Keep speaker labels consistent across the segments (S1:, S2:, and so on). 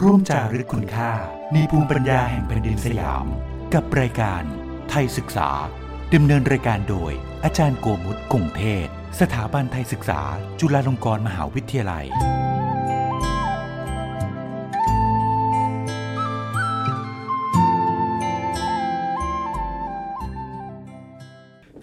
S1: ร่วมจารึกคุณค่า ในภูมิปัญญาแห่งแผ่นดินสยาม กับรายการ ไทยศึกษาดำเนินรายการโดย อาจารย์โกมุตคงเทศ สถาบันไทยศึกษา จุฬาลงกรณ์มหาวิทยาลัย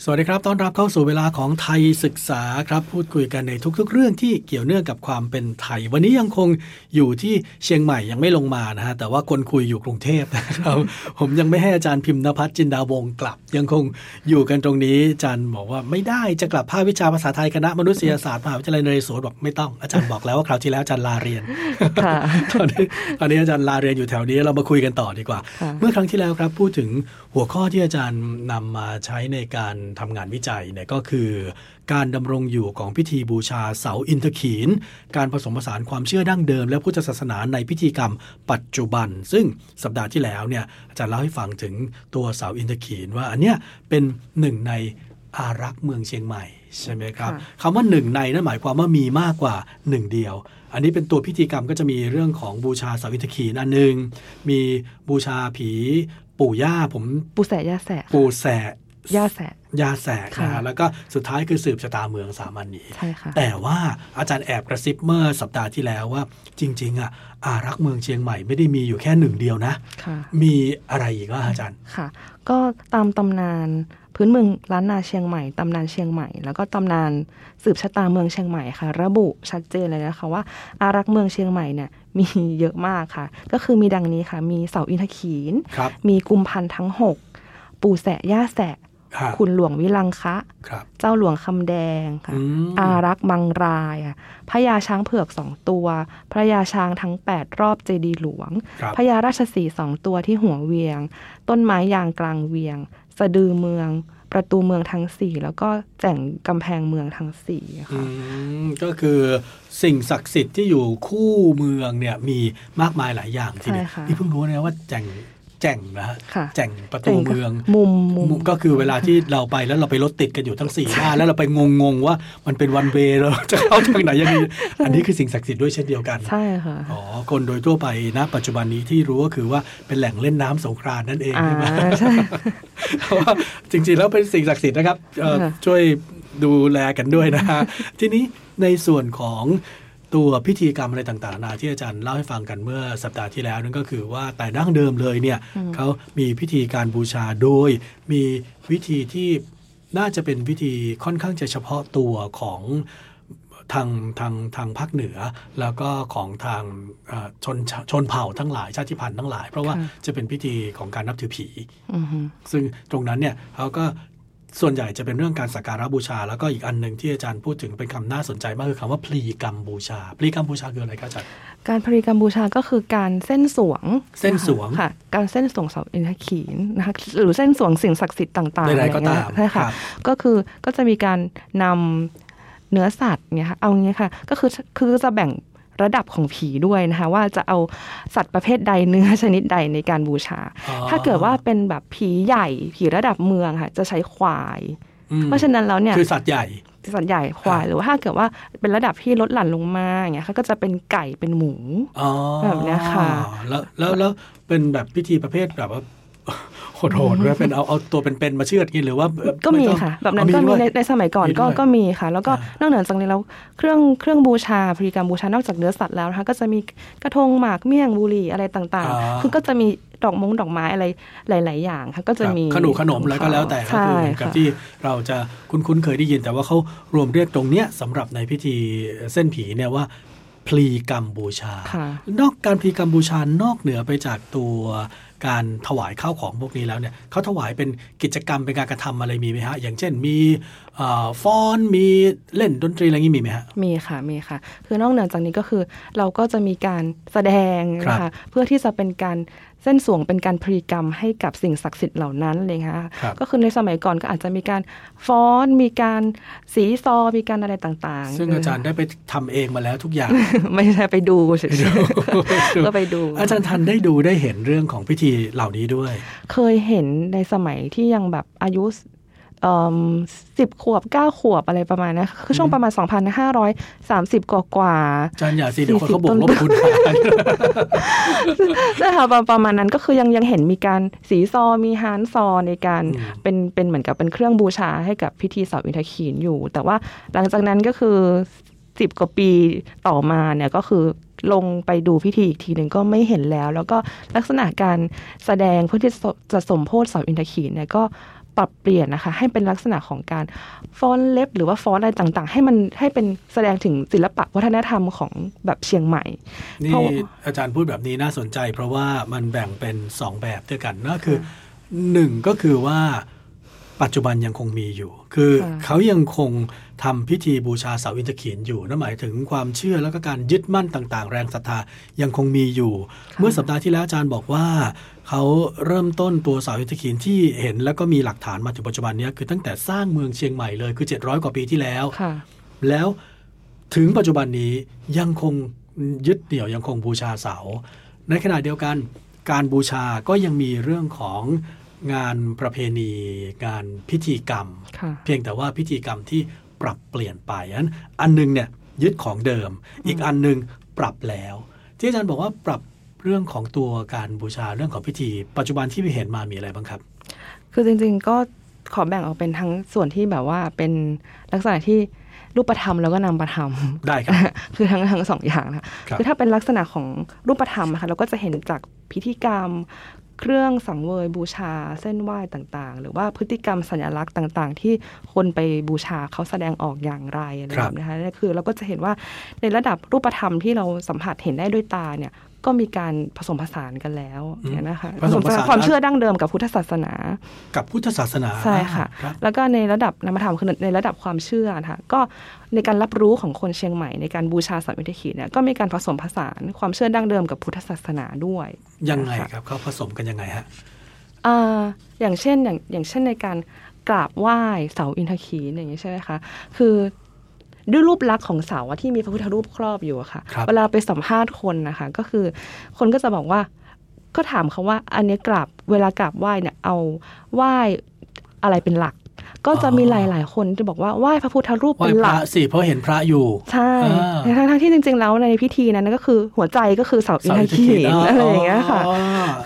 S2: สวัสดีครับ ต้อนรับเข้าสู่เวลาของไทยศึกษาครับ พูดคุยกันในทุกๆ เรื่องที่เกี่ยวเนื่องกับความเป็นไทย วันนี้ยังคงอยู่ที่เชียงใหม่ยังไม่ลงมานะฮะ แต่ว่าคนคุยอยู่กรุงเทพนะครับ ผมยังไม่ให้อาจารย์พิมพ์นภัสจินดาวงศ์กลับ ยังคงอยู่กันตรงนี้อาจารย์บอกว่าไม่ได้จะกลับภาควิชาภาษาไทยคณะมนุษยศาสตร์มหาวิทยาลัยนเรศวรบอกไม่ต้องอาจารย์บอกแล้วว่าคราวที่แล้วอาจารย์ลาเรียน
S3: ค่ะ
S2: ตอนนี้ตอนนี้อาจารย์ลาเรียนอยู่แถวนี้เรามาคุยกันต่อดีกว่า
S3: ค่ะ
S2: เมื่อครั้งที่แล้วครับพูดถึงหัวข้อที่อาจารย์นำมาใช้ในการทำงานวิจัยเนี่ยก็คือ การดำรงอยู่ของพิธีบูชาเสาอินทขีน การผสมผสานความเชื่อดั้งเดิม และพุทธศาสนาในพิธีกรรมปัจจุบัน ซึ่งสัปดาห์ที่แล้วเนี่ยอาจารย์เล่าให้ฟังถึงตัวเสาอินทขีนว่าอันเนี้ยเป็นหนึ่งในอารักษ์เมืองเชียงใหม่ใช่ไหมครับ
S3: ค่ะ
S2: คำว่าหนึ่งในนั่นหมายความว่ามีมากกว่าหนึ่งเดียว อันนี้เป็นตัวพิธีกรรมก็จะมีเรื่องของบูชาสาวิตขีนอันหนึ่งมีบูชาผี ปู่ย่าผม
S3: ปูแสะย่าแสะ
S2: ปู่แสะ
S3: ย่าแสะ
S2: ยาแสกนะ
S3: ค่ะ
S2: ฮะแล้วก็สุดท้ายคือสืบชะตาเมืองสามัญนี้
S3: ใช่ค่ะ
S2: แต่ว่าอาจารย์แอบกระซิบเมื่อสัปดาห์ที่แล้วว่า จริง ๆ อะ อารักษ์เมืองเชียงใหม่ไม่ได้มีอยู่แค่หนึ่งเดียวนะ
S3: ค่ะ
S2: มีอะไรอีกว่าอาจารย์
S3: ค่ะ ก็ตามตำนานพื้นเมืองล้านนาเชียงใหม่ ตำนานเชียงใหม่ แล้วก็ตำนานสืบชะตาเมืองเชียงใหม่ค่ะ ระบุชัดเจนเลยนะคะว่า อารักษ์เมืองเชียงใหม่เนี่ยมีเยอะมากค่ะ ก็คือมีดังนี้ค่ะ มีเสาอินทขีน
S2: ครับ
S3: มีกุมพันธ์ทั้งหกปู่แสะย่าแสะ
S2: ค่ะ
S3: คุณหลวงวิลังคะ
S2: ครับ
S3: เจ้าหลวงคำแดงค่ะ
S2: อืม
S3: อารักษ์มังรายอะพระยาช้างเผือกสองตัว พระยาช้างทั้ง 8 รอบเจดีย์หลวง
S2: ครับ
S3: พระยาราชสีห์สองตัวที่หัวเวียง ต้นไม้ยางกลางเวียง สะดือเมืองประตูเมืองทั้งสี่แล้วก็แจ่งกำแพงเมืองทั้งสี่
S2: อื
S3: ค่ะ
S2: มก็คือสิ่งศักดิ์สิทธิ์ที่อยู่คู่เมืองเนี่ยมีมากมายหลายอย่างทีเดียว
S3: ใช่ค่ะ
S2: นี่เพิ่งรู้นะว่าแจ่ง แจ่งนะฮะ
S3: ค่ะ
S2: แจ่งประตูเมือง
S3: มุมมุม
S2: มุมก็คือเวลาที่เราไปแล้วเราไปรถติดกันอยู่ทั้งสี่ด้านแล้วเราไปงงๆว่ามันเป็นวันเวย์เราจะเข้าทางไหนยังไงอันนี้คือสิ่งศักดิ์สิทธิ์ด้วยเช่นเดียวกัน
S3: ใช่ค่ะ
S2: อ๋อคนโดยทั่วไปนะปัจจุบันนี้ที่รู้ก็คือว่าเป็นแหล่งเล่นน้ำสงกรานต์นั่นเอง
S3: อ่า
S2: ใช่ไหม
S3: ใช่
S2: เพราะว่าจริงๆแล้วเป็นสิ่งศักดิ์สิทธิ์นะครับเอ่อ
S3: ค่ะ
S2: ช่วยดูแลกันด้วยนะฮะทีนี้ในส่วนของ ตัวพิธีกรรมอะไรต่างๆนานาที่อาจารย์เล่าให้ฟังกันเมื่อสัปดาห์ที่แล้วนั่นก็คือว่าแต่ดั้งเดิมเลยเนี่ยเขามีพิธีการบูชาโดย มีวิธีที่น่าจะเป็นพิธีค่อนข้างจะเฉพาะตัวของทางทางทางภาคเหนือ แล้วก็ของทางเอ่อชนชนเผ่าทั้งหลายชาติพันธุ์ทั้งหลาย เพราะว่า
S3: ค่ะ
S2: จะเป็นพิธีของการนับถือผี
S3: อือฮึ
S2: ซึ่งตรงนั้นเนี่ยเขาก็ ส่วนใหญ่จะเป็นเรื่องการสักการะบูชา แล้วก็อีกอันหนึ่งที่อาจารย์พูดถึงเป็นคำน่าสนใจมากคือคำว่าพลีกรรมบูชา พลีกรรมบูชาคืออะไรครับอาจารย์
S3: การพรีกรรมบูชาก็คือการเส้นสวง
S2: เส้นสวง
S3: ค่ะ การเส้นสวงเสาอินทขีนนะคะหรือเส้นสวงสิ่งศักดิ์สิทธิ์ต่างๆ
S2: ใดๆก็ตาม
S3: อะไรเงี้ยใช่
S2: ครั
S3: ค่ะ
S2: บ
S3: ก็คือก็จะมีการนำเนื้อสัตว์เนี่ยค่ะเอางี้ค่ะ ก็คือคือจะแบ่ง ระดับของผีด้วยนะคะว่าจะเอาสัตว์ประเภทใดเนื้อชนิดใดในการบูชา
S2: อ๋อ
S3: ถ้าเกิดว่าเป็นแบบผีใหญ่ผีระดับเมืองค่ะจะใช้ควาย
S2: อืม
S3: เพราะฉะนั้นแล้วเนี่ย
S2: คือสัตว์ใหญ่
S3: สัตว์ใหญ่ควายหรือว่าถ้าเกิดว่าเป็นระดับที่ลดหลั่นลงมาอย่างเงี้ยค่ะก็จะเป็นไก่เป็นหมู
S2: อ๋อ
S3: แบบเนี้ยค่ะ
S2: แล้วแล้วแล้วเป็นแบบพิธีประเภทแบบว่า โหดๆไหมเป็นเอาเอาตัวเป็นๆมาเชือดกินหรือว่า
S3: ก็มี
S2: ไต้อง
S3: ค่ะ แบบนั้น
S2: อ๋อ
S3: ก็มี
S2: ด้วย
S3: ในในสมัยก่อน
S2: มี
S3: ก็
S2: ด้วย
S3: ก็มีค่ะ แล้วก็
S2: อ่าน
S3: อกเหนือจากนี้แล้วเครื่องเครื่องบูชาพฤติกรรมบูชานอกจากเนื้อสัตว์แล้วนะคะก็จะมีกระทงหมากเมี่ยงบุหรี่อะไรต่าง
S2: อ่า
S3: ๆคือก็จะมีดอกมงดอกไม้อะไรหลาย ๆ อย่างค่ะก็จะมี
S2: ครับขนมขนมแล้วก็แล้วแต่ก็
S3: ใช่
S2: คือเหมือนกับ
S3: ค่ะ
S2: ที่เราจะคุ้นๆเคยได้ยิน แต่ว่าเขารวมเรียกตรงเนี้ยสำหรับในพิธีเส้นผีเนี่ยว่าพลีกรรมบูชา
S3: ค่ะ
S2: นอกการพลีกรรมบูชานอกเหนือไปจากตัว การถวายข้าวของพวกนี้แล้วเนี่ยเขาถวายเป็นกิจกรรมเป็นการกระทำอะไรมีไหมฮะ อย่างเช่นมีเอ่อฟ้อนมีเล่นดนตรีอะไรอย่างนี้มีไหมฮะ
S3: มีค่ะมีค่ะ คือนอกเหนือจากนี้ก็คือเราก็จะมีการแสดงนะ
S2: ครั
S3: คะ
S2: บ
S3: เพื่อที่จะเป็นการ เส้นสวงเป็นการพรีกรรมให้กับสิ่งศักดิ์สิทธิ์เหล่านั้นเลยค่ะ
S2: ครับ
S3: ก็คือในสมัยก่อนก็อาจจะมีการฟ้อนมีการสีซอมีการอะไรต่างๆ
S2: ซึ่งอาจารย์ได้ไปทำเองมาแล้วทุกอย่าง
S3: ไม่ใช่ไปดูเฉยๆก็ไปดู
S2: อาจารย์ทันได้ดูได้เห็นเรื่องของพิธีเหล่านี้ด้วย
S3: เคยเห็นในสมัยที่ยังแบบอายุ สิบขวบเก้าขวบอะไรประมาณนี้คือช่วงประมาณ2,530กว่ากว่า
S2: อาจารย์อย่าสิเดี๋ยวคนเขาบอกลบคุณ
S3: ใช่ค่ะประมาณนั้นก็คือยังยังเห็นมีการสีซอมีฮานซอในการ
S2: อืม
S3: เป็นเป็นเหมือนกับเป็นเครื่องบูชาให้กับพิธีเสาอินทขีนอยู่ แต่ว่าหลังจากนั้นก็คือสิบกว่าปีต่อมาเนี่ยก็คือลงไปดูพิธีอีกทีหนึ่งก็ไม่เห็นแล้ว แล้วก็ลักษณะการแสดงเพื่อที่จะสมโพธิเสาอินทขีนเนี่ยก็ ปรับเปลี่ยนนะคะ ให้เป็นลักษณะของการฟ้อนเล็บ หรือว่าฟ้อนอะไรต่างๆ ให้มันให้เป็นแสดงถึงศิลปะวัฒนธรรมของแบบเชียงใหม่
S2: นี่
S3: เพราะว่า
S2: อาจารย์พูดแบบนี้น่าสนใจ เพราะว่ามันแบ่งเป็นสองแบบด้วยกันนั่นคือหนึ่งก็คือว่า ปัจจุบันยังคงมีอยู่ คือ
S3: ค่ะ
S2: เขายังคงทำพิธีบูชาเสาอินทขีนอยู่นั่นหมายถึงความเชื่อแล้วก็การยึดมั่นต่างๆ แรงศรัทธายังคงมีอยู่ เมื่อสัปดาห์ที่แล้วอาจารย์บอกว่าเขาเริ่มต้นตัวเสาอินทขีนที่เห็นแล้วก็มีหลักฐานมาถึงปัจจุบันเนี้ยคือตั้งแต่สร้างเมืองเชียงใหม่เลยคือ 700 กว่าปีที่แล้ว
S3: ค่ะ
S2: แล้วถึงปัจจุบันนี้ยังคงยึดเหนี่ยวยังคงบูชาเสา ในขณะเดียวกันการบูชาก็ยังมีเรื่องของ งานประเพณี งานพิธีกรรม
S3: ค่ะ
S2: เพียงแต่ว่าพิธีกรรมที่ปรับเปลี่ยนไปอันอันหนึงเนี่ยยึดของเดิม อีกอันหนึงปรับแล้ว ที่อาจารย์บอกว่าปรับเรื่องของตัวการบูชาเรื่องของพิธี ปัจจุบันที่เห็นมามีอะไรบ้างครับ
S3: คือจริงๆก็ขอแบ่งออกเป็นทั้งส่วนที่แบบว่าเป็นลักษณะที่รูปธรรมแล้วก็นามธรรม
S2: ได้ครับ
S3: คือทั้งทั้งสองอย่างนะคะ
S2: ครับ
S3: คือถ้าเป็นลักษณะของรูปธรรมนะคะเราก็จะเห็นจากพิธีกรรม เครื่องสังเวยบูชาเส้นไหว้ต่างๆ หรือว่าพฤติกรรมสัญลักษณ์ต่างๆ ที่คนไปบูชาเขาแสดงออกอย่างไรอะไร
S2: ครับ
S3: แบบนี้นะคะนี่คือเราก็จะเห็นว่าในระดับรูปธรรมที่เราสัมผัสเห็นได้ด้วยตาเนี่ย ก็มีการผสมผสานกันแล้วเนี่ยนะคะ
S2: ผสมผสาน
S3: ความเชื่อดั้งเดิมกับพุทธศาสนา
S2: กับพุทธศาสนา
S3: ใช่ค่ะ
S2: ครับ
S3: แล้วก็ในระดับนามธรรมคือในระดับความเชื่อนะคะก็ในการรับรู้ของคนเชียงใหม่ในการบูชาสัมมิทขีเนี่ยก็มีการผสมผสานความเชื่อดั้งเดิมกับพุทธศาสนาด้วย
S2: ยังไง
S3: นะคะ
S2: ครับเขาผสมกันยังไงฮะ
S3: อ่าอย่างเช่นอย่างอย่างเช่นในการกราบไหว้เสาอินทขีนอย่างนี้ใช่ไหมคะ คือ ด้วยรูปลักษณ์ของเสาอะที่มีพระพุทธรูปครอบอยู่อะค่ะ
S2: ครับ
S3: เวลาไปสัมภาษณ์คนนะคะ ก็คือคนก็จะบอกว่าก็ถามเขาว่าอันเนี้ยกราบเวลากราบไหว้เนี่ยเอาไหว้อะไรเป็นหลัก ก็จะมีหลาย ๆ คนที่บอกว่าไหว้พระพุทธรูป
S2: ไหว้
S3: เป็น
S2: พ
S3: หลั
S2: ระ
S3: ก
S2: สิเพราะเห็นพระอยู่
S3: ใช่
S2: อ่า
S3: ทั้งทั้งๆที่จริง ๆ แล้วในพิธีนั้นก็คือหัวใจก็คือเสาอินทขีนอะไรอย่างเงี้ยค่ะ
S2: อ๋อ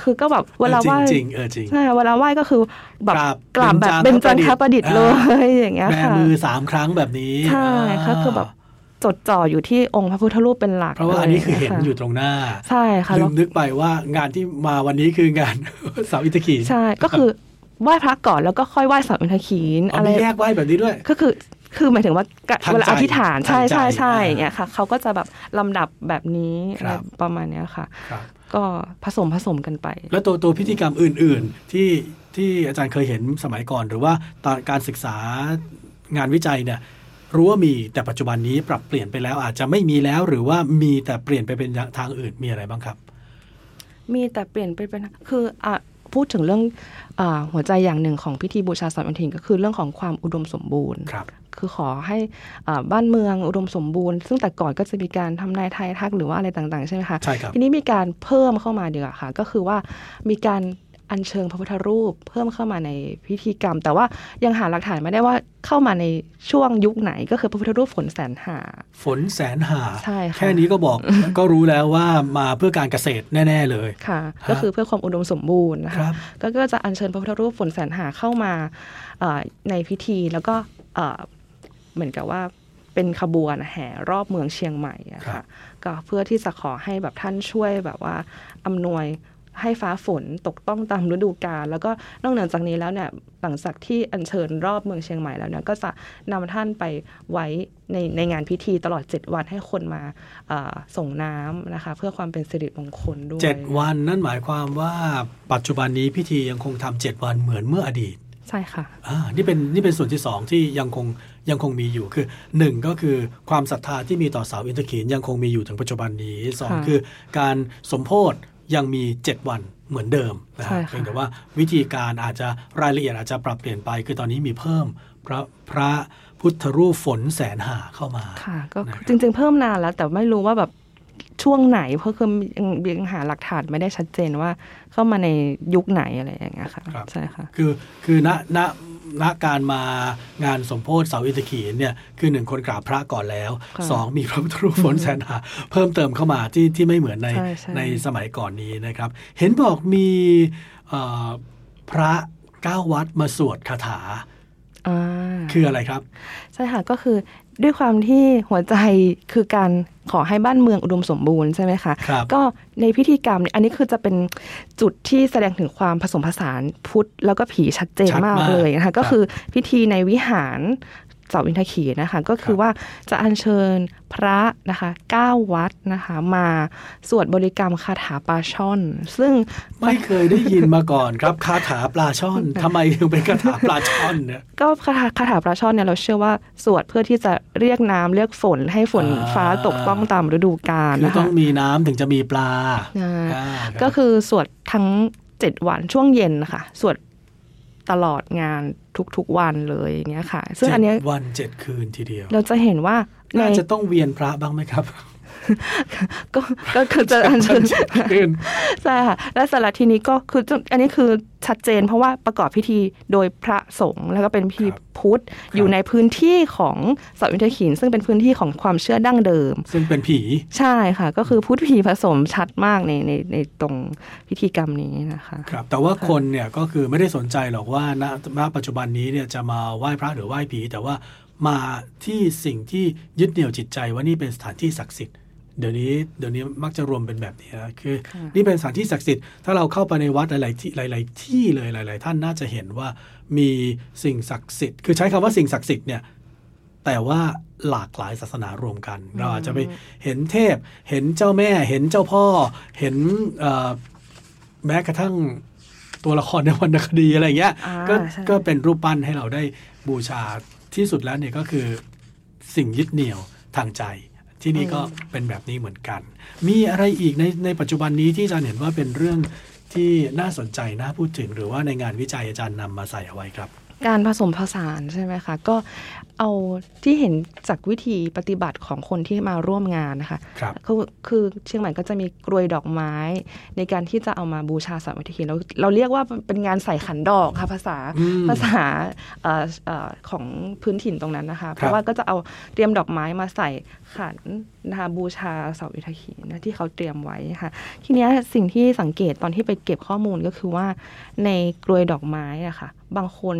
S3: คือก็แบบเวลาไหว้
S2: จริงๆเออจริง
S3: ใช่เวลาไหว้ก็คือแบบ
S2: กราบ
S3: กราบแบบ
S2: เบ
S3: เป็น
S2: ญ
S3: จั
S2: จานง
S3: ท
S2: ค
S3: ป
S2: ประระดิ
S3: ดิ
S2: ษ
S3: ษ
S2: ฐ์
S3: ฐ์เลยอย่างเงี้ย
S2: แบ
S3: ค่ะ
S2: มือสามครั้งแบบนี้
S3: ใช่ค่ะคือแบบจดจ่ออยู่ที่องค์พระพุทธรูปเป็นหลัก
S2: เพราะว่าอันนี้คือเห็น
S3: ล
S2: อยู่ตรงหน้า
S3: ใช่ค่ะ
S2: ลื
S3: แล้ว
S2: มนึกไปว่างานที่มาวันนี้คืองานเสาอินทขีน
S3: ใช่ก็คือ ไหว้พระก่อนแล้วก็ค่อยไหว้เสาอินทขีน
S2: อ๋อ
S3: อะไร
S2: มีแยกไหว้แบบนี้ด้วย
S3: ก็คือคือหมายถึงว่ากะ
S2: ทางใจ
S3: เวลาอธิษฐานใช่
S2: ทางใจ
S3: ใช่ใช่
S2: อ่า
S3: อย่างเงี้ยค่ะเขาก็จะแบบลำดับแบบนี้
S2: ครับ
S3: อะไรประมาณเนี้ยค่ะ
S2: ครับ
S3: ก็ผสมผสมกันไป
S2: แล้วตัวตัวพิธีกรรมอื่น ๆ ที่ที่อาจารย์เคยเห็นสมัยก่อน หรือว่าตอนการศึกษางานวิจัยเนี่ยรู้ว่ามีแต่ปัจจุบันนี้ปรับเปลี่ยนไปแล้วอาจจะไม่มีแล้วหรือว่ามีแต่เปลี่ยนไปเป็นทางอื่นมีอะไรบ้างครับ
S3: มีแต่เปลี่ยนไปเป็นคืออะพูดถึงเรื่องอา หัวใจอย่างหนึ่งของพิธีบูชาสัมพันธ์ก็คือเรื่องของความอุดมสมบูรณ์
S2: ครับ
S3: คือขอให้อ่าบ้านเมืองอุดมสมบูรณ์ ซึ่งแต่ก่อนก็จะมีการทำนายทายทักหรือว่าอะไรต่างๆ ใช่ไหมคะ
S2: ใช่ครับ
S3: ทีนี้มีการเพิ่มเข้ามาดีกว่าค่ะ ก็คือว่ามีการ อัญเชิญพระพุทธรูปเพิ่มเข้ามาในพิธีกรรม แต่ว่ายังหาหลักฐานไม่ได้ว่าเข้ามาในช่วงยุคไหนก็คือพระพุทธรูปฝนแสนหา
S2: ฝนแสนหา
S3: ใช่ค่ะ
S2: แค่นี้ก็บอกก็รู้แล้วว่ามาเพื่อการเกษตรแน่ ๆเลย
S3: ค่ะ ก็คือเพื่อความอุดมสมบูรณ์นะ
S2: ค
S3: คะ
S2: รับ
S3: ก็ก็จะอัญเชิญพระพุทธรูปฝนแสนหาเข้ามาเอ่อในพิธีแล้วก็เอ่อเหมือนกับว่าเป็นขบวนแห่รอบเมืองเชียงใหม่อะ
S2: ครั
S3: ค่ะ
S2: บ
S3: ก็เพื่อที่จะขอให้แบบท่านช่วยแบบว่าอำนวย ให้ฟ้าฝนตกต้องตามฤดูกาลแล้วก็นอกเหนือจากนี้แล้วเนี่ยหลังจากที่อัญเชิญรอบเมืองเชียงใหม่แล้วเนี่ยก็จะนำท่านไปไว้ในในงานพิธีตลอด 7 วันให้คนมาเอ่อส่งน้ำนะคะ เพื่อความเป็นสิริมงคลด้วย
S2: เจ็ดวันนั่นหมายความว่าปัจจุบันนี้พิธียังคงทำเจ็ดวันเหมือนเมื่ออดีต
S3: ใช่ค่ะ
S2: อ่านี่เป็นนี่เป็นส่วนที่สองที่ยังคงยังคงมีอยู่คือหนึ่งก็คือความศรัทธาที่มีต่อเสาอินทขีนยังคงมีอยู่ถึงปัจจุบันนี้สอง
S3: ค่ะ
S2: คือการสมโพธ ยังมี 7 วันเหมือนเดิมนะ
S3: ใช่
S2: ฮะ
S3: ค่ะ
S2: เพียงแต่ว่าวิธีการอาจจะรายละเอียดอาจจะปรับเปลี่ยนไป คือตอนนี้มีเพิ่มพระพระพุทธรูปฝนแสนหาเข้ามา
S3: ค่ะก็
S2: นะครับ
S3: จริง ๆ เพิ่มนานแล้ว แต่ไม่รู้ว่าแบบช่วงไหนเพราะคือยังยังหาหลักฐานไม่ได้ชัดเจนว่าเข้ามาในยุคไหนอะไรอย่างเงี้ยค่ะ
S2: ครับ
S3: ใช่ค่ะ
S2: คือคือณณ ณการมางานสมโพธิเสาอินทขีนเนี่ยคือหนึ่งคนกราบพระก่อนแล้ว
S3: ค่ะ
S2: สองมีพระพุทธรูปฝนแสนหาเพิ่มเติมเข้ามาที่ที่ไม่เหมือนใน
S3: ใช่ใช่
S2: ในสมัยก่อนนี้นะครับ เห็นบอกมีเอ่อพระเก้าวัดมาสวดคาถา
S3: อ่า
S2: คืออะไรครับ
S3: ใช่ค่ะก็คือ ด้วยความที่หัวใจคือการขอให้บ้านเมืองอุดมสมบูรณ์ใช่ไหมคะ
S2: ครับ
S3: ก็ในพิธีกรรมเนี่ยอันนี้คือจะเป็นจุดที่แสดงถึงความผสมผสานพุทธแล้วก็ผีชัดเจน
S2: ชัด
S3: มาก
S2: มาก
S3: เลยนะ
S2: ครั
S3: คะ
S2: บ
S3: ก็คือพิธีในวิหาร เสาอินทขีนะคะก็คือว่าจะอัญเชิญพระนะคะเก้าวัดนะคะมาสวดบริกรรมคาถาปลาช่อน ซึ่ง
S2: ไม่เคยได้ยินมาก่อนครับคาถาปลาช่อนทำไมถึงเป็นคาถาปลาช่อนเนี่ย
S3: ก็คาถาคาถาปลาช่อนเนี่ยเราเชื่อว่าสวดเพื่อที่จะเรียกน้ำเรียกฝนให้ฝน
S2: อ่า
S3: ฟ้าตกต้องตามฤดูกาล
S2: คือ
S3: นะ
S2: ต้อ
S3: คะ
S2: งมีน้ำถึงจะมีปลา
S3: อ่า
S2: อ่าครับ
S3: ก็คือสวดทั้งเจ็ดวันช่วงเย็นนะคะสวด ตลอดงานทุกๆวันเลยอย่างเงี้ยค่ะ ซึ่งอันเนี้ย
S2: เจ็ดวันเจ็ดคืนทีเดียว
S3: เราจะเห็นว่าใน
S2: น่าจะต้องเวียนพระบ้างไหมครับ
S3: ก็ก็คือจะอัญเชิญ
S2: เจ็ดคืน
S3: ใช่ค่ะและสาระทีนี้ก็คืออันนี้คือชัดเจน เพราะว่าประกอบพิธีโดยพระสงฆ์แล้วก็เป็นพิธี
S2: ครับ
S3: พุทธอยู่ในพื้นที่ของเสาอินทขีนซึ่งเป็นพื้นที่ของความเชื่อดั้งเดิม
S2: ซึ่งเป็นผี
S3: ใช่ค่ะ ก็คือพุทธผีผสมชัดมากในในในตรงพิธีกรรมนี้นะคะ
S2: ครับแต่ว่าคนเนี่ยก็คือไม่ได้สนใจหรอกว่าณณปัจจุบันนี้เนี่ยจะมาไหว้พระหรือไหว้ผี แต่ว่ามาที่สิ่งที่ยึดเหนี่ยวจิตใจว่านี่เป็นสถานที่ศักดิ์สิทธิ์ เดี๋ยวนี้เดี๋ยวนี้มักจะรวมเป็นแบบนี้นะคือ
S3: ค่ะ
S2: นี่เป็นสถานที่ศักดิ์สิทธิ์ถ้าเราเข้าไปในวัดหลาย ๆ ที่หลาย ๆ ที่เลยหลาย ๆ ท่านน่าจะเห็นว่ามีสิ่งศักดิ์สิทธิ์คือใช้คำว่าสิ่งศักดิ์สิทธิ์เนี่ยแต่ว่าหลากหลายศาสนารวมกัน เราอาจจะไปเห็นเทพ เห็นเจ้าแม่ เห็นเจ้าพ่อ เห็นเอ่อแม้กระทั่งตัวละครในวรรณคดีอะไรอย่างเงี้ย
S3: อ่า
S2: ก็
S3: ใช่
S2: ก็เป็นรูปปั้นให้เราได้บูชาที่สุดแล้วเนี่ยก็คือสิ่งยึดเหนี่ยวทางใจ ที่นี่ก็เป็นแบบนี้เหมือนกัน มีอะไรอีกในในปัจจุบันนี้ที่อาจารย์เห็นว่าเป็นเรื่องที่น่าสนใจน่าพูดถึง หรือว่าในงานวิจัยอาจารย์นำมาใส่เอาไว้ครับ
S3: การผสมผสานใช่ไหมคะ ก็เอาที่เห็นจากวิธีปฏิบัติของคนที่มาร่วมงานนะคะ
S2: ครับ
S3: คือคือเชียงใหม่ก็จะมีกรวยดอกไม้ ในการที่จะเอามาบูชาสามัคคีเราเราเรียกว่าเป็นงานใส่ขันดอกค่ะภาษา
S2: อืม
S3: ภาษาเอ่อเอ่อของพื้นถิ่นตรงนั้นนะคะ เพ
S2: ครับ
S3: ราะว่าก็จะเอาเตรียมดอกไม้มาใส่ขันนะคะบูชาเสาอิทคีนะที่เขาเตรียมไว้ค่ะ ทีเนี้ยสิ่งที่สังเกตตอนที่ไปเก็บข้อมูลก็คือว่าในกรวยดอกไม้อะค่ะ บางคน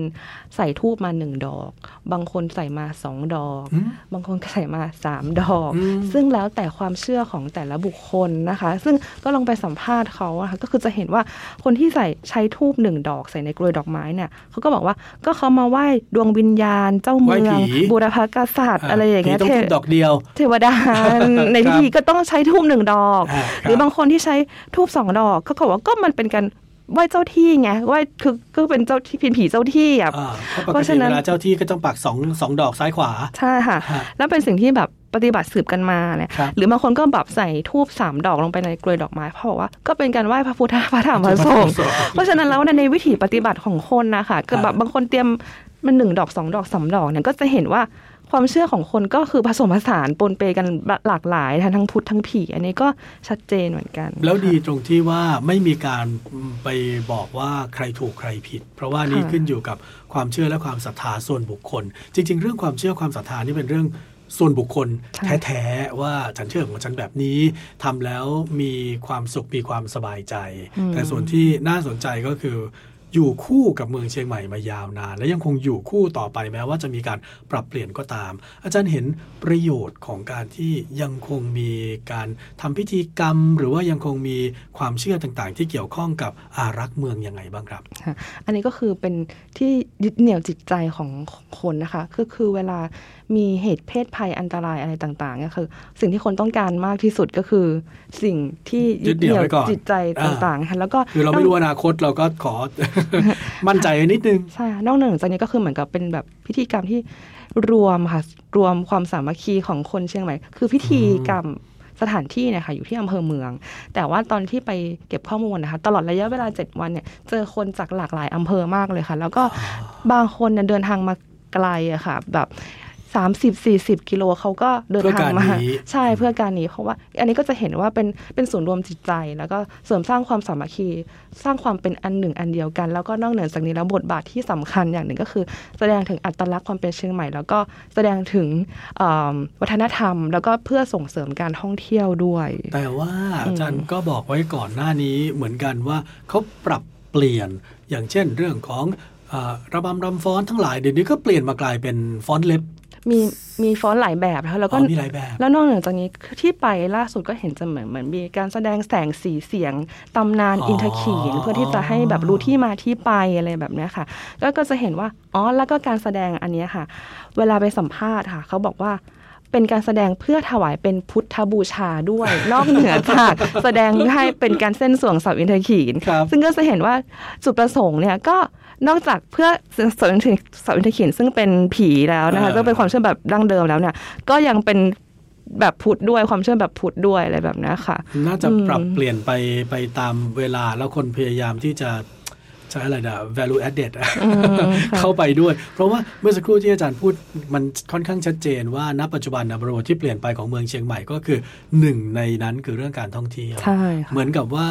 S3: ใส่ทูบมาหนึ่งดอก บางคนใส่มาสองดอก
S2: อืม
S3: บางคนก็ใส่มาสามดอก
S2: อืม
S3: ซึ่งแล้วแต่ความเชื่อของแต่ละบุคคลนะคะ ซึ่งก็ลองไปสัมภาษณ์เขาอะค่ะก็คือจะเห็นว่าคนที่ใส่ใช้ทูบหนึ่งดอก ใส่ในกลวยดอกไม้เนี่ยเขาก็บอกว่าก็เขามาไหว้ดวงวิญญาณเจ้าเมื
S2: ไหว้
S3: อง
S2: ผี
S3: บูรพกษัตริย์อะไรอย่างเงี้ย
S2: ผีต้อง
S3: เท
S2: ทุบดอกเดียว
S3: เทวดาในพิธีก็ต้องใช้ทูบหนึ่งดอก
S2: อ่า
S3: หรือบางคนที่ใช้ทูบสองดอกเขาก็บอกว่าก็มันเป็นการไหว้เจ้าที่ไงไหว้คือก็เป็นเจ้าที่เป็นผีเจ้าที่อะ
S2: อ่าเพราะป
S3: เพ
S2: ก
S3: ราะ
S2: ติ
S3: ฉะนั้น
S2: เวลาเจ้าที่ก็ต้องปักสองสองดอกซ้ายขวา
S3: ใช่ค่ะ
S2: ฮะ
S3: แล้วเป็นสิ่งที่แบบปฏิบัติสืบกันมาเนี่ย
S2: ครับ
S3: หรือบางคนก็แบบใส่ทูบสามดอกลงไปในกลวยดอกไม้เพราะว่าก็เป็นการไหว้พระพุทธพระธรรมพระสงฆ์เพราะฉะนั้นแล้วในวิถีปฏิบัติของคนนะคะก็แบบบางคนเตรียม มันหนึ่งดอกสองดอกสามดอกเนี่ยก็จะเห็นว่าความเชื่อของคนก็คือผสมผสานปนเปกันหลากหลายทั้งพุทธทั้งผี อันนี้ก็ชัดเจนเหมือนกัน
S2: แล้วดีตรงที่ว่าไม่มีการไปบอกว่าใครถูกใครผิด เพราะว่านี่
S3: ค่ะ
S2: ขึ้นอยู่กับความเชื่อและความศรัทธาส่วนบุคคล จริง ๆ เรื่องความเชื่อความศรัทธานี่เป็นเรื่องส่วนบุคคล
S3: ใช่
S2: แท้ๆว่าฉันเชื่อของฉันแบบนี้ทำแล้วมีความสุขมีความสบายใจ แต่ส่วนที่น่าสนใจก็คือ อยู่คู่กับเมืองเชียงใหม่มายาวนาน และยังคงอยู่คู่ต่อไปแม้ว่าจะมีการปรับเปลี่ยนก็ตาม อาจารย์เห็นประโยชน์ของการที่ยังคงมีการทำพิธีกรรม หรือว่ายังคงมีความเชื่อต่างๆ ที่เกี่ยวข้องกับอารักษ์เมืองยังไงบ้างครับ
S3: อันนี้ก็คือเป็นที่ยึดเหนี่ยวจิตใจของคนนะคะก็คือเวลา มีเหตุเพศภัยอันตรายอะไรต่างๆก็คือ สิ่งที่คนต้องการมากที่สุดก็คือ สิ่งที่ยึดเหนี่ยว
S2: ยึดเหนี่ยวไว้ก่อน
S3: จิตใจต่างๆค่ะแล้วก็
S2: คือเราไม่รู้อนาคตเราก็ขอมั่นใจไว้นิดนึง
S3: ใช่นอกเหนือจากนี้ก็คือเหมือนกับเป็นแบบพิธีกรรมที่รวมค่ะรวมความสามัคคีของคนเชียงใหม่ คือพิธีกรรมสถานที่เนี่ยค่ะอยู่ที่อำเภอเมือง แต่ว่าตอนที่ไปเก็บข้อมูลนะคะ ตลอดระยะเวลา 7 วันเนี่ย เจอคนจากหลากหลายอำเภอมากเลยค่ะ แล้วก็บางคนเนี่ยเดินทางมาไกลอะค่ะ แบบ สามสิบสี่สิบกิโลเขาก็เดิน
S2: เพื่อ
S3: ทาง
S2: การ
S3: มา
S2: นี้
S3: ใช่เพื่อการนี้เพราะว่า อันนี้ก็จะเห็นว่าเป็นเป็นศูนย์รวมจิตใจ แล้วก็เสริมสร้างความสามัคคี สร้างความเป็นอันหนึ่งอันเดียวกัน แล้วก็นอกเหนือจากนี้แล้วบทบาทที่สำคัญอย่างหนึ่งก็คือ แสดงถึงอัตลักษณ์ความเป็นเชียงใหม่ แล้วก็แสดงถึงเอิ่มวัฒนธรรม แล้วก็เพื่อส่งเสริมการท่องเที่ยวด้วย
S2: แต่ว่าอาจารย์ก็บอกไว้ก่อนหน้านี้เหมือนกันว่าเขาปรับเปลี่ยนอย่างเช่นเรื่องของอาระบำรำฟ้อนทั้งหลายเดี๋ยวนี้ก็เปลี่ยนมากลายเป็นฟ้อนเล็บ
S3: มีมีฟอนต์หลายแบบนะคะแล้ว
S2: อ๋
S3: ก็
S2: อมีหลายแบบ
S3: แล้วนอกเหนือจากนี้ที่ไปล่าสุดก็เห็นจะเหมือนเหมือนมีการแสดงแสงสีเสียงตำนาน
S2: อ๋ออิ
S3: อินทขีนเพื่อที่จะให้แบบรู้ที่มาที่ไปอะไรแบบเนี้ยค่ะก็ก็จะเห็นว่าอ๋อแล้วก็การแสดงอันเนี้ยค่ะ เวลาไปสัมภาษณ์ค่ะ เขาบอกว่าเป็นการแสดงเพื่อถวายเป็นพุทธบูชาด้วย นอกเหนือจากแสดงให้เป็นการเส้นสวงเสาอินทขีน
S2: ครับ
S3: ซึ่งก็จะเห็นว่าจุดประสงค์เนี่ยก็ นอกจากเพื่อเสาอินทเสาอินทขีนซึ่งเป็นผีแล้วนะคะ
S2: เออ
S3: ซึ่งเป็นความเชื่อแบบดั้งเดิมแล้วเนี่ย ก็ยังเป็นแบบพุทธด้วยความเชื่อแบบพุทธด้วยอะไรแบบเนี้ยค่ะ
S2: น่าจะ
S3: อืม
S2: ปรับเปลี่ยนไปไปตามเวลาแล้วคนพยายามที่จะใช้อะไรนะ value added อะ
S3: อืมค่ะ
S2: เข้าไปด้วย เพราะว่าเมื่อสักครู่ที่อาจารย์พูดมันค่อนข้างชัดเจนว่าณปัจจุบันนะบริบทที่เปลี่ยนไปของเมืองเชียงใหม่ก็คือหนึ่งในนั้นคือเรื่องการท่องเที่ยว
S3: ใช่ค่ะ
S2: เหมือนกับว่า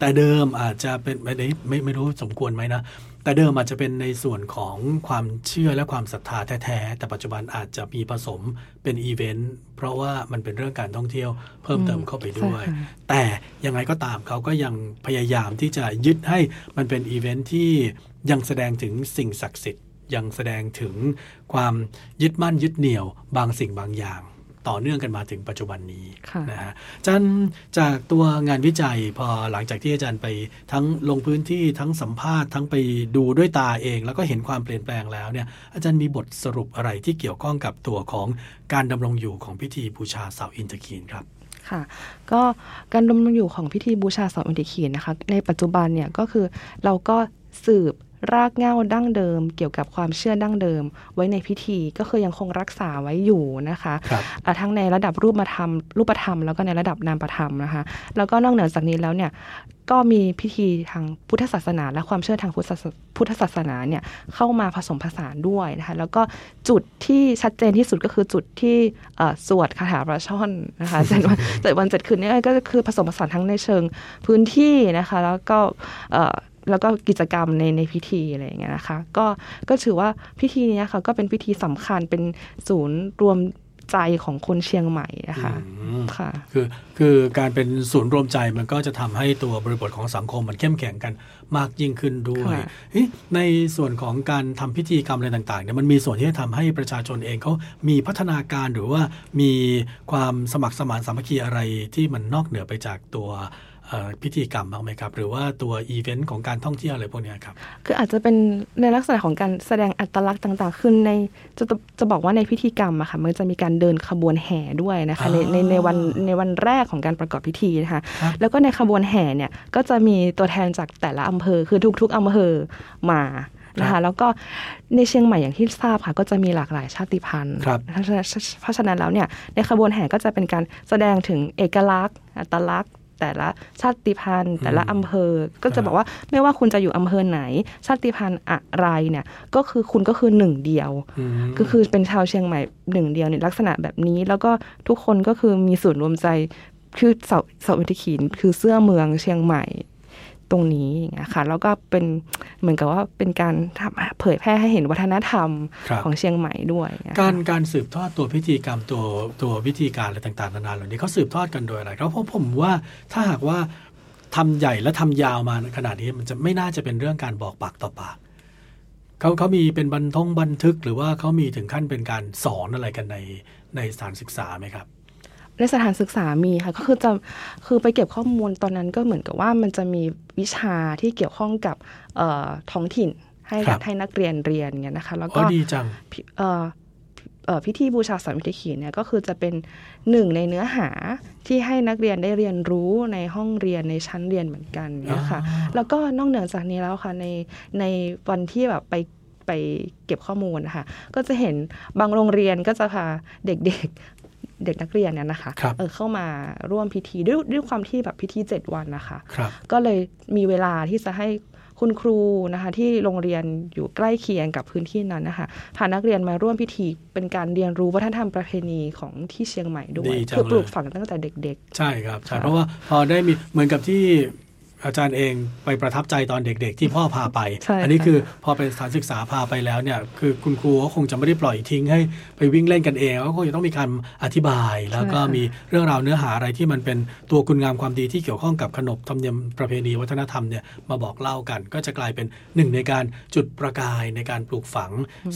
S2: แต่เดิมอาจจะเป็นไม่ได้ไม่ไม่รู้สมควรไหมนะ แต่เดิมอาจจะเป็นในส่วนของความเชื่อและความศรัทธาแท้ๆ แต่ปัจจุบันอาจจะมีผสมเป็นอีเวนต์เพราะว่ามันเป็นเรื่องการท่องเที่ยวเพิ่มเติมเข้าไปด้วย
S3: ใช่ค่ะ
S2: แต่ยังไงก็ตามเขาก็ยังพยายามที่จะยึดให้มันเป็นอีเวนต์ที่ยังแสดงถึงสิ่งศักดิ์สิทธิ์ยังแสดงถึงความยึดมั่นยึดเหนี่ยวบางสิ่งบางอย่าง ต่อเนื่องกันมาถึงปัจจุบันนี้
S3: ค่ะ
S2: นะฮะอาจารย์จากตัวงานวิจัยพอหลังจากที่อาจารย์ไปทั้งลงพื้นที่ทั้งสัมภาษณ์ทั้งไปดูด้วยตาเอง แล้วก็เห็นความเปลี่ยนแปลงแล้วเนี่ยอาจารย์มีบทสรุปอะไรที่เกี่ยวข้องกับตัวของการดำรงอยู่ของพิธีบูชาเสาอินทคีนครับ
S3: ค่ะก็การดำรงอยู่ของพิธีบูชาเสาอินทขีนนะคะในปัจจุบันเนี่ยก็คือเราก็สืบ รากเหง้าดั้งเดิม เกี่ยวกับความเชื่อดั้งเดิม ไว้ในพิธีก็คือยังคงรักษาไว้อยู่นะคะ
S2: ครับ
S3: อ่าทั้งในระดับรูปธรรมรูปธรรมแล้วก็ในระดับนามธรรมนะคะ แล้วก็นอกเหนือจากนี้แล้วเนี่ยก็มีพิธีทางพุทธศาสนา และความเชื่อทางพุทธศาสพุทธศาสนาเนี่ยเข้ามาผสมผสานด้วยนะคะแล้วก็จุดที่ชัดเจนที่สุดก็คือจุดที่เอ่อสวดคาถาประช่อนนะคะเจ็ดวันเจ็ดวันเจ็ดคืนเนี้ก็คือผสมผสานทั้งในเชิงพื้นที่นะคะ แล้วก็เอ่อ แล้วก็กิจกรรมในในพิธีอะไรอย่างเงี้ยนะคะ ก็ก็ถือว่าพิธีเนี้ยค่ะก็เป็นพิธีสำคัญเป็นศูนย์รวมใจของคนเชียงใหม่นะคะ
S2: อืม
S3: ค่ะ
S2: คือคือการเป็นศูนย์รวมใจมันก็จะทำให้ตัวบริบทของสังคมมันเข้มแข็งกันมากยิ่งขึ้นด้วย
S3: ค่ะ
S2: เอ๊ะในส่วนของการทำพิธีกรรมอะไรต่างๆเนี่ยมันมีส่วนที่จะทำให้ประชาชนเองเขามีพัฒนาการหรือว่ามีความสมัครสมานสามัคคีอะไรที่มันนอกเหนือไปจากตัวเอ่อ พิธีกรรมบ้างไหมครับ หรือว่าตัวอีเวนต์ของการท่องเที่ยวอะไรพวกเนี้ยครับ
S3: คืออาจจะเป็นในลักษณะของการแสดงอัตลักษณ์ต่างๆคือในจะจะบอกว่าในพิธีกรรมอะค่ะมันจะมีการเดินขบวนแห่ด้วยนะคะในในในวันในวันแรกของการประกอบพิธีนะคะ
S2: ครับ
S3: แล้วก็ในขบวนแห่เนี่ยก็จะมีตัวแทนจากแต่ละอำเภอคือทุก ๆอำเภอมานะ
S2: ครั
S3: คะ
S2: บ
S3: แล้วก็ในเชียงใหม่อย่างที่ทราบค่ะ ก็จะมีหลากหลายชาติพันธุ์
S2: ครับ
S3: เพราะฉะนั้นเพราะฉะนั้นแล้วเนี่ยในขบวนแห่ก็จะเป็นการแสดงถึงเอกลักษณ์ อัตลักษณ์ แต่ละชาติพันธุ์ แต่ละอำเภอ ก็จะบอกว่าไม่ว่าคุณจะอยู่อำเภอไหน ชาติพันธุ์อะไรเนี่ยก็คือคุณก็คือหนึ่งเดียว
S2: อืม
S3: ก็คือเป็นชาวเชียงใหม่หนึ่งเดียวในลักษณะแบบนี้ แล้วก็ทุกคนก็คือมีส่วนรวมใจคือเสาเสาอินทขีนคือเสื้อเมืองเชียงใหม่ต รงนี้อย่างเงี้ยค่ะแล้วก็เป็นเหมือนกับว่าเป็นการทำเผยแพร่ให้เห็นวัฒนธรรม
S2: ครับ
S3: ของเชียงใหม่ด้วยอย่างเงี้ย
S2: กา
S3: ค่ะ
S2: รการสืบทอดตัวพิธีกรรมตัวตัววิธีการอะไรต่างๆนานาเหล่านี้เขาสืบทอดกันโดยอะไรเพราะเพราะผมว่าถ้าหากว่าทำใหญ่และทำยาวมาขนาดนี้มันจะไม่น่าจะเป็นเรื่องการบอกปากต่อปากเขาเขามีเป็นบันทงบันทึกหรือว่าเขามีถึงขั้นเป็นการสอนอะไรกันในในสถานศึกษาไหมครับ
S3: ในสถานศึกษามีค่ะก็คือจะคือไปเก็บข้อมูลตอนนั้นก็เหมือนกับว่ามันจะมีวิชาที่เกี่ยวข้องกับเอ่อท้องถิ่นให้
S2: ครับ
S3: ให้นักเรียนเรียนอย่างเงี้ยนะคะแล้ว
S2: อ๋
S3: ก็
S2: อดีจัง
S3: พิเอ่อเอ่อพิธีบูชาสามวิธีขีนเนี่ยก็คือจะเป็นหนึ่งในเนื้อหาที่ให้นักเรียนได้เรียนรู้ในห้องเรียนในชั้นเรียนเหมือนกันเนี่ยค่ะ
S2: อ่า
S3: แล้วก็นอกเหนือจากนี้แล้วค่ะในในวันที่แบบไปไปเก็บข้อมูลนะคะก็จะเห็นบางโรงเรียนก็จะพาเด็กๆ เด็กนักเรียนเนี่ยนะคะ
S2: ครับ
S3: เออเข้ามาร่วมพิธีด้วยด้วยความที่แบบพิธีเจ็ดวันนะคะ
S2: ครับ
S3: ก็เลยมีเวลาที่จะให้คุณครูนะคะที่โรงเรียนอยู่ใกล้เคียงกับพื้นที่นั้นนะคะพานักเรียนมาร่วมพิธีเป็นการเรียนรู้วัฒนธรรมประเพณีของที่เชียงใหม่ด้วย
S2: ดีจัง
S3: คือปลูก
S2: เลย
S3: ฝังตั้งแต่เด็ก
S2: ใช่ครับใช่
S3: ค่ะ
S2: เพราะว่าพอได้มีเหมือนกับที่ อาจารย์เองไปประทับใจตอนเด็ก ๆ ที่พ่อพาไป
S3: ใช่
S2: อันี้
S3: ค่ะ
S2: คือพอเป็นสถานศึกษาพาไปแล้วเนี่ยคือคุณครูก็คงจะไม่ได้ปล่อยทิ้งให้ไปวิ่งเล่นกันเองก็คงจะต้องมีการอธิบาย แล้วก็มีเรื่องราวเนื้อหาอะไรที่มันเป็นตัวคุณงามความดีที่เกี่ยวข้องกับขนบธรรมเนียมประเพณีวัฒนธรรมเนี่ยมาบอกเล่ากัน ก็จะกลายเป็นหนึ่งในการจุดประกายในการปลูกฝัง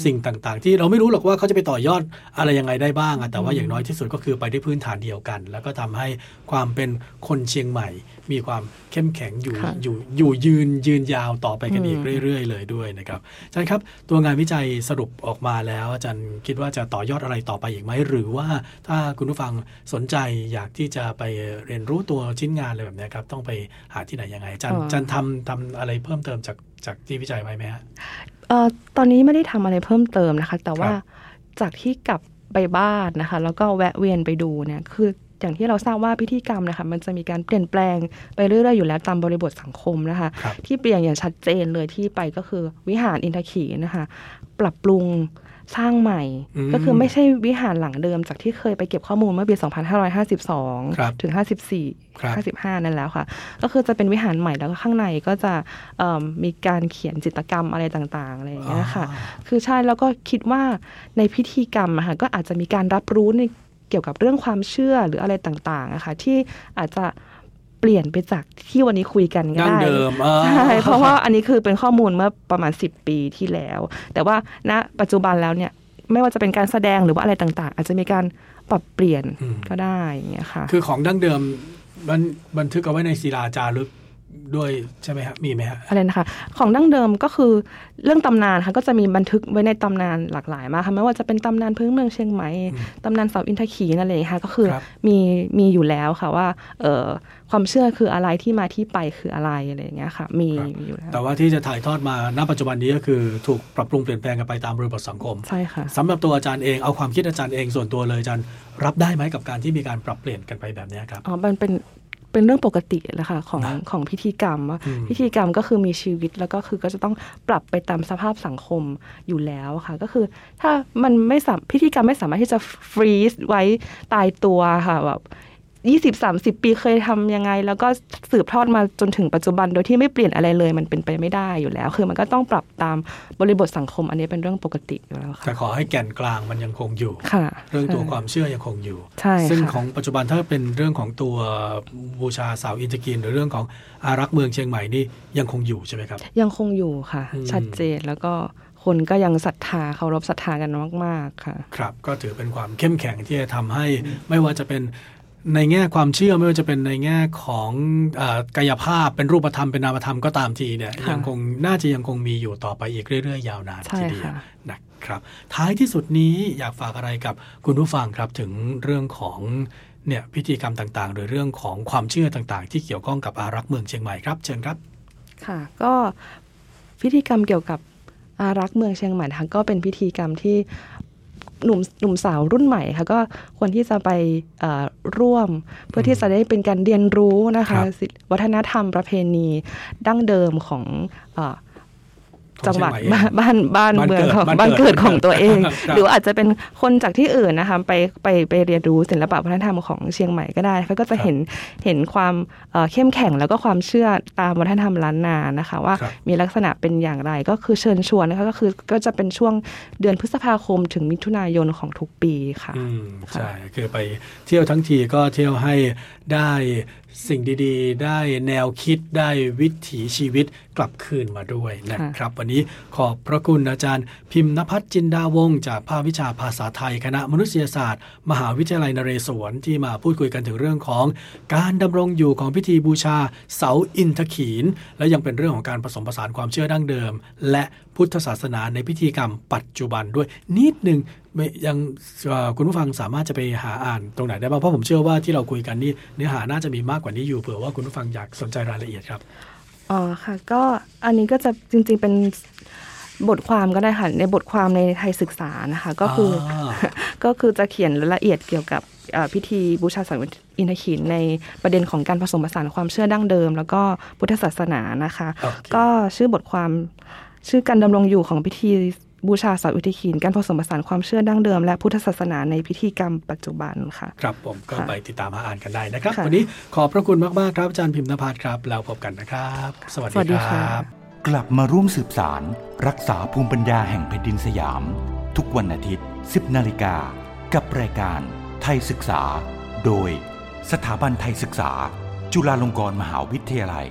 S2: สิ่งต่างๆ ที่เราไม่รู้หรอกว่าเขาจะไปต่อยอดอะไรยังไงได้บ้างอะแต่ว่าอย่างน้อยที่สุดก็คือไปได้พื้นฐานเดียวกัน แล้วก็ทำให้ความเป็นคนเชียงใหม่ มีความเข้มแข็งอยู่
S3: ค่ะ
S2: อยู่อยู่ยืนยืนยาวต่อไปกัน
S3: อืม
S2: อีกเรื่อย ๆ เลยด้วยนะครับอาจารย์ครับตัวงานวิจัยสรุปออกมาแล้ว อาจารย์คิดว่าจะต่อยอดอะไรต่อไปอีกไหมหรือว่าถ้าคุณผู้ฟังสนใจอยากที่จะไปเรียนรู้ตัวชิ้นงานอะไรแบบเนี้ยครับต้องไปหาที่ไหนยังไงอาจารย์
S3: อ๋ออ
S2: อาจารย์ทำทำอะไรเพิ่มเติมจากจากที่วิจัยไว้ไหมฮะ
S3: เอ่อตอนนี้ไม่ได้ทำอะไรเพิ่มเติมนะคะ แต่ว่า
S2: ครับ
S3: จากที่กลับไปบ้านนะคะ แล้วก็แวะเวียนไปดูเนี่ยคือ อย่างที่เราทราบว่าพิธีกรรมนะคะมันจะมีการเปลี่ยนแปลงไปเรื่อยๆอยู่แล้วตามบริบทสังคมนะคะ
S2: ครับ
S3: ที่เปลี่ยนอย่างชัดเจนเลยที่ไปก็คือวิหารอินทขีนะคะ ปรับปรุงสร้างใหม่
S2: อืม
S3: ก็คือไม่ใช่วิหารหลังเดิมจากที่เคยไปเก็บข้อมูลเมื่อปี 2552
S2: ครับ
S3: ถึง
S2: ครับ
S3: 54 55 นั่นแล้วค่ะ ก็คือจะเป็นวิหารใหม่แล้วก็ข้างในก็จะเอิ่มมีการเขียนจิตรกรรมอะไรต่างๆอะไรอย่างเงี้ยค่ะ
S2: อ๋อ
S3: คือใช่แล้วก็คิดว่าในพิธีกรรมอะค่ะก็อาจจะมีการรับรู้ใน เกี่ยวกับเรื่องความเชื่อหรืออะไรต่างๆอะค่ะที่อาจจะเปลี่ยนไปจากที่วันนี้คุยกันก็
S2: ดั้ง
S3: ได้
S2: เดิมอ่า
S3: ใช่เพราะว่าอันนี้คือเป็นข้อมูลเมื่อประมาณ 10 ปีที่แล้ว แต่ว่าณปัจจุบันแล้วเนี่ยไม่ว่าจะเป็นการแสดงหรือว่าอะไรต่างๆ อาจจะมีการปรับเปลี่ยน
S2: อืม
S3: ก็ได้อย่างเงี้ยค่ะ
S2: คือของดั้งเดิมมันบันทึกเอาไว้ในศิลาจารึก ด้วยใช่ไหมครับมีไหมฮะ
S3: อะไรนะคะ ของดั้งเดิมก็คือเรื่องตำนานค่ะก็จะมีบันทึกไว้ในตำนานหลากหลายมากค่ะไม่ว่าจะเป็นตำนานพื้นเมืองเชียงใหม่
S2: อืม
S3: ตำนานเสาอินทขีนั่นเองค่ะก็คือ
S2: ครับ
S3: มีมีอยู่แล้วค่ะว่าเอ่อความเชื่อคืออะไรที่มาที่ไปคืออะไรอะไรอย่างเงี้ยค่ะมีมีอยู่แล้ว
S2: แต่ว่าที่จะถ่ายทอดมาณปัจจุบันนี้ก็คือถูกปรับปรุงเปลี่ยนแปลงกันไปตามบริบทสังคม
S3: ใช่ค่ะ
S2: สำหรับตัวอาจารย์เองเอาความคิดอาจารย์เองส่วนตัวเลยอาจารย์รับได้ไหมกับการที่มีการปรับเปลี่ยนกันไปแบบเนี้ยครับ
S3: อ๋อมันเป็น เป็นเรื่องปกติแหละค่ะของ
S2: นะ
S3: ของพิธีกรรมว่า
S2: อืม
S3: พิธีกรรมก็คือมีชีวิตแล้วก็คือก็จะต้องปรับไปตามสภาพสังคมอยู่แล้วค่ะ ก็คือถ้ามันไม่สามพิธีกรรมไม่สามารถที่จะฟรีซไว้ตายตัวค่ะแบบ ยี่สิบสามสิบปีเคยทำยังไง แล้วก็สืบทอดมาจนถึงปัจจุบันโดยที่ไม่เปลี่ยนอะไรเลย มันเป็นไปไม่ได้อยู่แล้ว คือมันก็ต้องปรับตามบริบทสังคม อันนี้เป็นเรื่องปกติอยู่แล้วค่ะ
S2: แต่ขอให้แก่นกลางมันยังคงอยู่
S3: ค่ะ
S2: เรื่องตัว
S3: ใช่
S2: ความเชื่อยังคงอยู่
S3: ใช่
S2: ซึ่ง
S3: ค่ะ
S2: ของปัจจุบันถ้าเป็นเรื่องของตัวบูชาสาวอินทกีนหรือเรื่องของอารักษ์เมืองเชียงใหม่นี่ยังคงอยู่ใช่ไหมครับ
S3: ยังคงอยู่ค่ะ
S2: อืม
S3: ชัดเจนแล้วก็คนก็ยังศรัทธาเคารพศรัทธากันมาก ๆ ค่ะ
S2: ครับ ก็ถือเป็นความเข้มแข็งที่จะทำให้ไม่ว่าจะเป็น ในแง่ความเชื่อไม่ว่าจะเป็นในแง่ของเออกายภาพเป็นรูปธรรมเป็นนามธรรมก็ตามทีเนี่ย
S3: ค่ะ
S2: ยังคงน่าจะยังคงมีอยู่ต่อไปอีกเรื่อยๆ ยาวนาน
S3: ใช่
S2: ทีเดียว
S3: ค่ะ
S2: นะครับท้ายที่สุดนี้อยากฝากอะไรกับคุณผู้ฟังครับถึงเรื่องของเนี่ยพิธีกรรมต่างๆ หรือเรื่องของความเชื่อต่างๆ ที่เกี่ยวข้องกับอารักษ์เมืองเชียงใหม่ครับเชิญครับ
S3: ค่ะก็พิธีกรรมเกี่ยวกับอารักษ์เมืองเชียงใหม่นะคะก็เป็นพิธีกรรมที่ หนุ่มหนุ่มสาวรุ่นใหม่ค่ะก็ควรที่จะไปเอ่อร่วม เพื่อที่จะได้เป็นการเรียนรู้นะ
S2: ครั
S3: คะ
S2: บ
S3: ศิลวัฒนธรรมประเพณีดั้งเดิมของเอ่อ
S2: ของ
S3: จังหวัด
S2: เชียงใหม่เอง
S3: บ้านบ้านบ้าน
S2: บ้าน
S3: เมือง
S2: เกิด
S3: ของ
S2: บ้าน
S3: บ้าน
S2: เกิ
S3: เกิ
S2: ด
S3: ดของตัวเอง
S2: ครับ
S3: หรืออาจจะเป็นคนจากที่อื่นนะคะไปไปไปเรียนรู้ศิลปะวัฒนธรรมของเชียงใหม่ก็ได้เขาก็จะเห็นเห็นความเอ่อเข้มแข็งแล้วก็ความเชื่อตามวัฒนธรรมล้านนานะคะ ว่า
S2: ครับ
S3: มีลักษณะเป็นอย่างไรก็คือเชิญชวนนะคะก็คือก็จะเป็นช่วงเดือนพฤษภาคมถึงมิถุนายนของทุกปีค่ะ
S2: อืมใช่คือไปเที่ยวทั้งทีก็เที่ยวให้ได้สิ่งดีๆ ได้แนวคิดได้วิถีชีวิต กลับคืนมาด้วยนะครับ วันนี้ขอบพระคุณอาจารย์ พิมพ์นภัทรจินดาวงศ์จากภาควิชาภาษาไทย คณะมนุษยศาสตร์ มหาวิทยาลัยนเรศวรที่มาพูดคุยกันถึงเรื่องของ การดำรงอยู่ของพิธีบูชาเสาอินทขีน และยังเป็นเรื่องของการผสมผสานความเชื่อดั้งเดิม และพุทธศาสนาในพิธีกรรมปัจจุบันด้วยนิดหนึ่งไม่ยังเอ่อคุณผู้ฟังสามารถจะไปหาอ่านตรงไหนได้บ้างเพราะผมเชื่อว่าที่เราคุยกันนี่เนื้อหาน่าจะมีมากกว่านี้อยู่เผื่อว่าคุณผู้ฟังอยากสนใจรายละเอียดครับ
S3: อ๋อค่ะ ก็อันนี้ก็จะจริง ๆเป็นบทความก็ได้ค่ะ ในบทความในไทยศึกษานะคะ ก็คืออาก็คือจะเขียนรายละเอียดเกี่ยวกับเอ่อพิธีบูชาสังอินทขินในประเด็นของการผสมผสานความเชื่อดั้งเดิม แล้วก็พุทธศาสนานะคะ
S2: โอเค
S3: ก็ชื่อบทความชื่อการดำรงอยู่ของพิธี บูชาสัตว์อุทิขินการผสมผสานความเชื่อดั้งเดิมและพุทธศาสนาในพิธีกรรมปัจจุบันค่ะ
S2: ครับผมก็
S3: ค่ะ
S2: ไปติดตามหาอ่านกันได้นะครับ
S3: ค่ะ
S2: วันนี้ขอบพระคุณมาก ๆ ครับอาจารย์พิมพ์นภัทรครับแล้วพบกันนะครับ สวัส
S3: สวัสดี
S2: ดีค
S3: ค่ะ
S2: รับ
S1: กลับมาร่วมสืบสาร รักษาภูมิปัญญาแห่งแผ่นดินสยาม ทุกวันอาทิตย์ 10 นาฬิกา กับรายการไทยศึกษา โดย สถาบันไทยศึกษา จุฬาลงกรณ์มหาวิทยาลัย